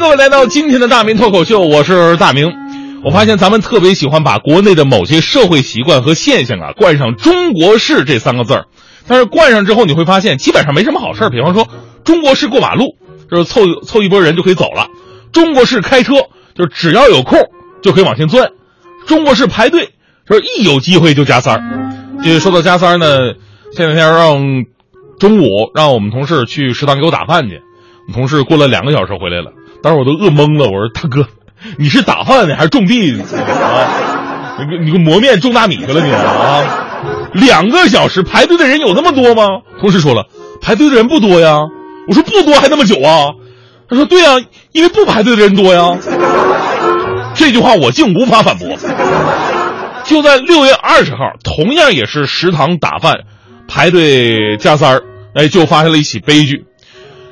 各位来到今天的大明脱口秀，我是大明。我发现咱们特别喜欢把国内的某些社会习惯和现象啊冠上“中国式”这三个字儿，但是冠上之后你会发现基本上没什么好事儿。比方说，中国式过马路，就是凑凑一波人就可以走了；中国式开车，就是只要有空就可以往前钻；中国式排队，就是一有机会就加塞儿。就说到加塞儿呢，前两天让中午让我们同事去食堂给我打饭去，我们同事过了两个小时回来了，当时我都饿懵了，我说大哥。你是打饭的还是种地啊？你个你个磨面种大米去了你啊？两个小时排队的人有那么多吗？同事说了，排队的人不多呀。我说不多还那么久啊？他说对呀，因为不排队的人多呀。这句话我竟无法反驳。就在六月二十号，同样也是食堂打饭，排队加塞儿，哎，就发生了一起悲剧。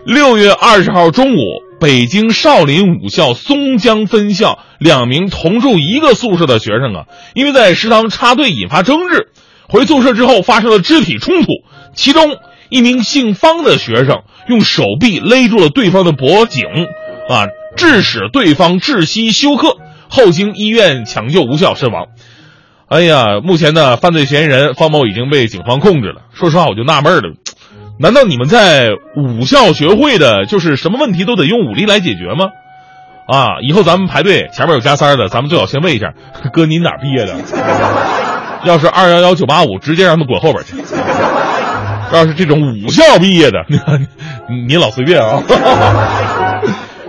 六月二十号中午。北京少林武校松江分校两名同住一个宿舍的学生啊，因为在食堂插队引发争执，回宿舍之后发生了肢体冲突。其中一名姓方的学生用手臂勒住了对方的脖颈，啊，致使对方窒息休克，后经医院抢救无效身亡。哎呀，目前呢，犯罪嫌疑人方某已经被警方控制了。说实话，我就纳闷了。难道你们在武校学会的就是什么问题都得用武力来解决吗？啊，以后咱们排队前面有加塞的，咱们最好先问一下，哥您哪毕业的？要是二幺幺九八五，直接让他们滚后边去。要是这种武校毕业的，您老随便啊。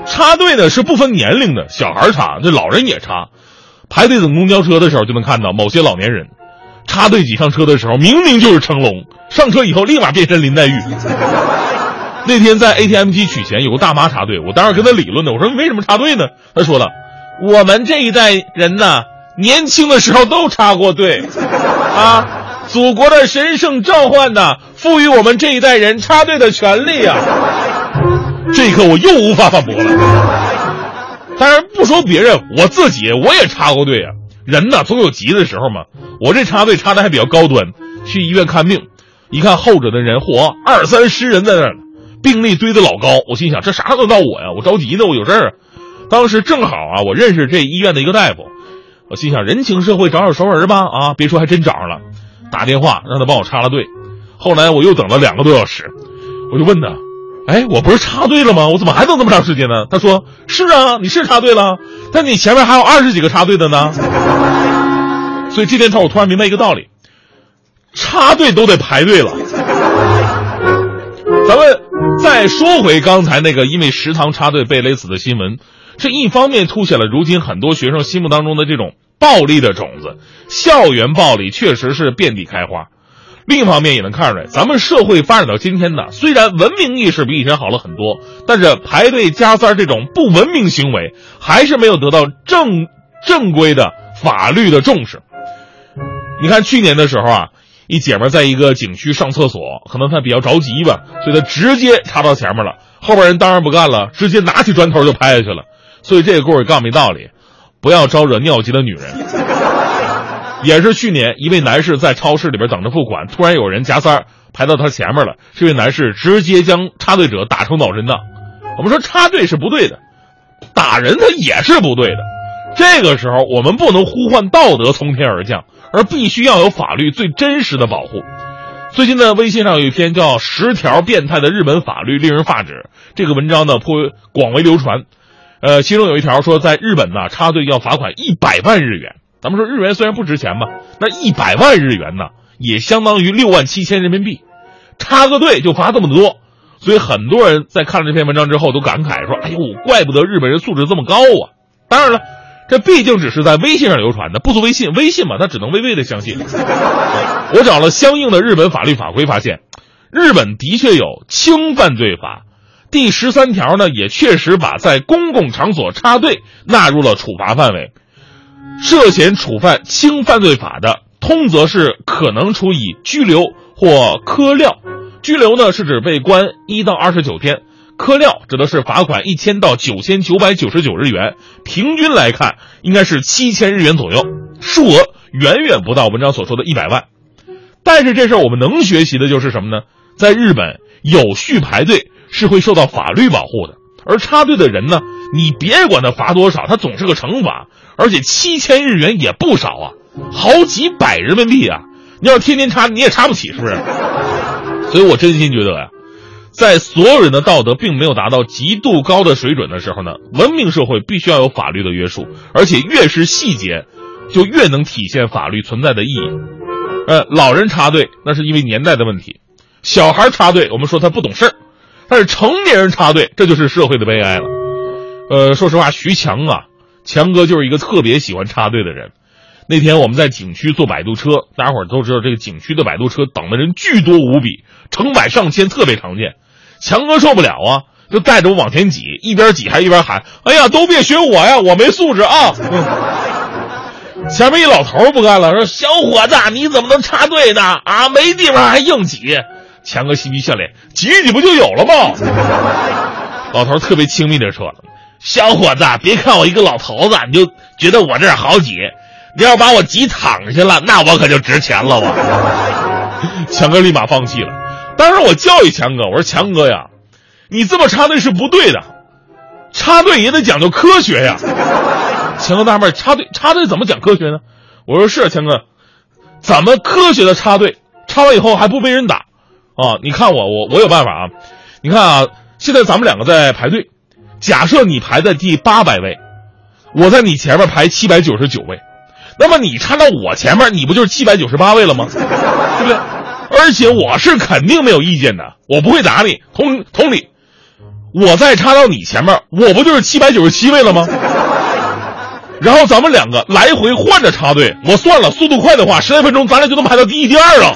插队呢是不分年龄的，小孩插，这老人也插。排队等公交车的时候，就能看到某些老年人。插队挤上车的时候，明明就是成龙，上车以后立马变身林黛玉。那天在 ATM 机取钱，有个大妈插队，我当时跟她理论呢，我说你为什么插队呢？她说了，我们这一代人呢，年轻的时候都插过队，啊，祖国的神圣召唤呢，赋予我们这一代人插队的权利啊。这一刻我又无法反驳了。当然不说别人，我自己我也插过队啊。人呢总有急的时候嘛，我这插队插的还比较高端，去医院看病，一看后者的人，嚯，二三十人在那儿，病历堆得老高，我心想这啥时候到我呀？我着急呢，我有事儿。当时正好啊，我认识这医院的一个大夫，我心想人情社会找找熟人吧，啊，别说还真找上了，打电话让他帮我插了队。后来我又等了两个多小时，我就问他。哎，我不是插队了吗？我怎么还等那么长时间呢？他说：“是啊，你是插队了，但你前面还有二十几个插队的呢。”所以这天头我突然明白一个道理：插队都得排队了。咱们再说回刚才那个因为食堂插队被勒死的新闻，这一方面凸显了如今很多学生心目当中的这种暴力的种子，校园暴力确实是遍地开花。另一方面也能看出来，咱们社会发展到今天呢，虽然文明意识比以前好了很多，但是排队加塞这种不文明行为还是没有得到正正规的法律的重视。你看去年的时候啊，一姐们在一个景区上厕所，可能她比较着急吧，所以她直接插到前面了，后边人当然不干了，直接拿起砖头就拍下去了。所以这个故事告诉没道理，不要招惹尿急的女人。也是去年，一位男士在超市里边等着付款，突然有人夹塞儿排到他前面了。这位男士直接将插队者打成脑震荡。我们说插队是不对的，打人他也是不对的。这个时候，我们不能呼唤道德从天而降，而必须要有法律最真实的保护。最近呢，微信上有一篇叫《十条变态的日本法律令人发指》，这个文章呢颇广为流传。呃，其中有一条说，在日本呢，插队要罚款一百万日元。咱们说日元虽然不值钱吧，那一百万日元呢，也相当于六万七千人民币，插个队就罚这么多，所以很多人在看了这篇文章之后都感慨说：“哎呦，怪不得日本人素质这么高啊！”当然了，这毕竟只是在微信上流传的，不足为信。微信嘛，他只能微微的相信。我找了相应的日本法律法规，发现日本的确有轻犯罪法，第十三条呢，也确实把在公共场所插队纳入了处罚范围。涉嫌触犯轻犯罪法的，通则是可能处以拘留或科料。拘留呢是指被关一到二十九天，科料指的是罚款一千到九千九百九十九日元，平均来看应该是七千日元左右，数额远远不到文章所说的一百万。但是这事儿我们能学习的就是什么呢？在日本，有序排队是会受到法律保护的，而插队的人呢，你别管他罚多少，他总是个惩罚，而且七千日元也不少啊，好几百人民币啊！你要天天插，你也插不起，是不是？所以我真心觉得呀，在所有人的道德并没有达到极度高的水准的时候呢，文明社会必须要有法律的约束，而且越是细节，就越能体现法律存在的意义。呃，老人插队那是因为年代的问题，小孩插队我们说他不懂事儿，但是成年人插队这就是社会的悲哀了。呃，说实话，徐强啊，强哥就是一个特别喜欢插队的人。那天我们在景区坐摆渡车，大家伙儿都知道这个景区的摆渡车等的人巨多无比，成百上千，特别常见。强哥受不了啊，就带着我往前挤，一边挤还一边喊：“哎呀，都别学我呀，我没素质啊！”前面一老头不干了，说：“小伙子，你怎么能插队呢？啊，没地方还硬挤。”强哥嬉皮笑脸：“挤挤不就有了吗？” 老头特别亲密地说：“小伙子，别看我一个老头子，你就觉得我这儿好挤。”你要把我挤躺下了，那我可就值钱了。我 强哥立马放弃了。当时我教育强哥，我说：“强哥呀，你这么插队是不对的，插队也得讲究科学呀。”强哥纳闷：插队插队怎么讲科学呢？我说：“是强哥，怎么科学的插队？插完以后还不被人打啊？你看我，我我有办法啊！你看啊，现在咱们两个在排队，假设你排在第八百位，我在你前面排七百九十九位。”那么你插到我前面，你不就是七百九十八位了吗？对不对？而且我是肯定没有意见的，我不会打你。同同理，我再插到你前面，我不就是七百九十七位了吗？然后咱们两个来回换着插队，我算了，速度快的话，十来分钟咱俩就能排到第一、第二了。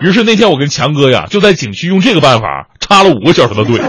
于是那天我跟强哥呀，就在景区用这个办法插了五个小时的队。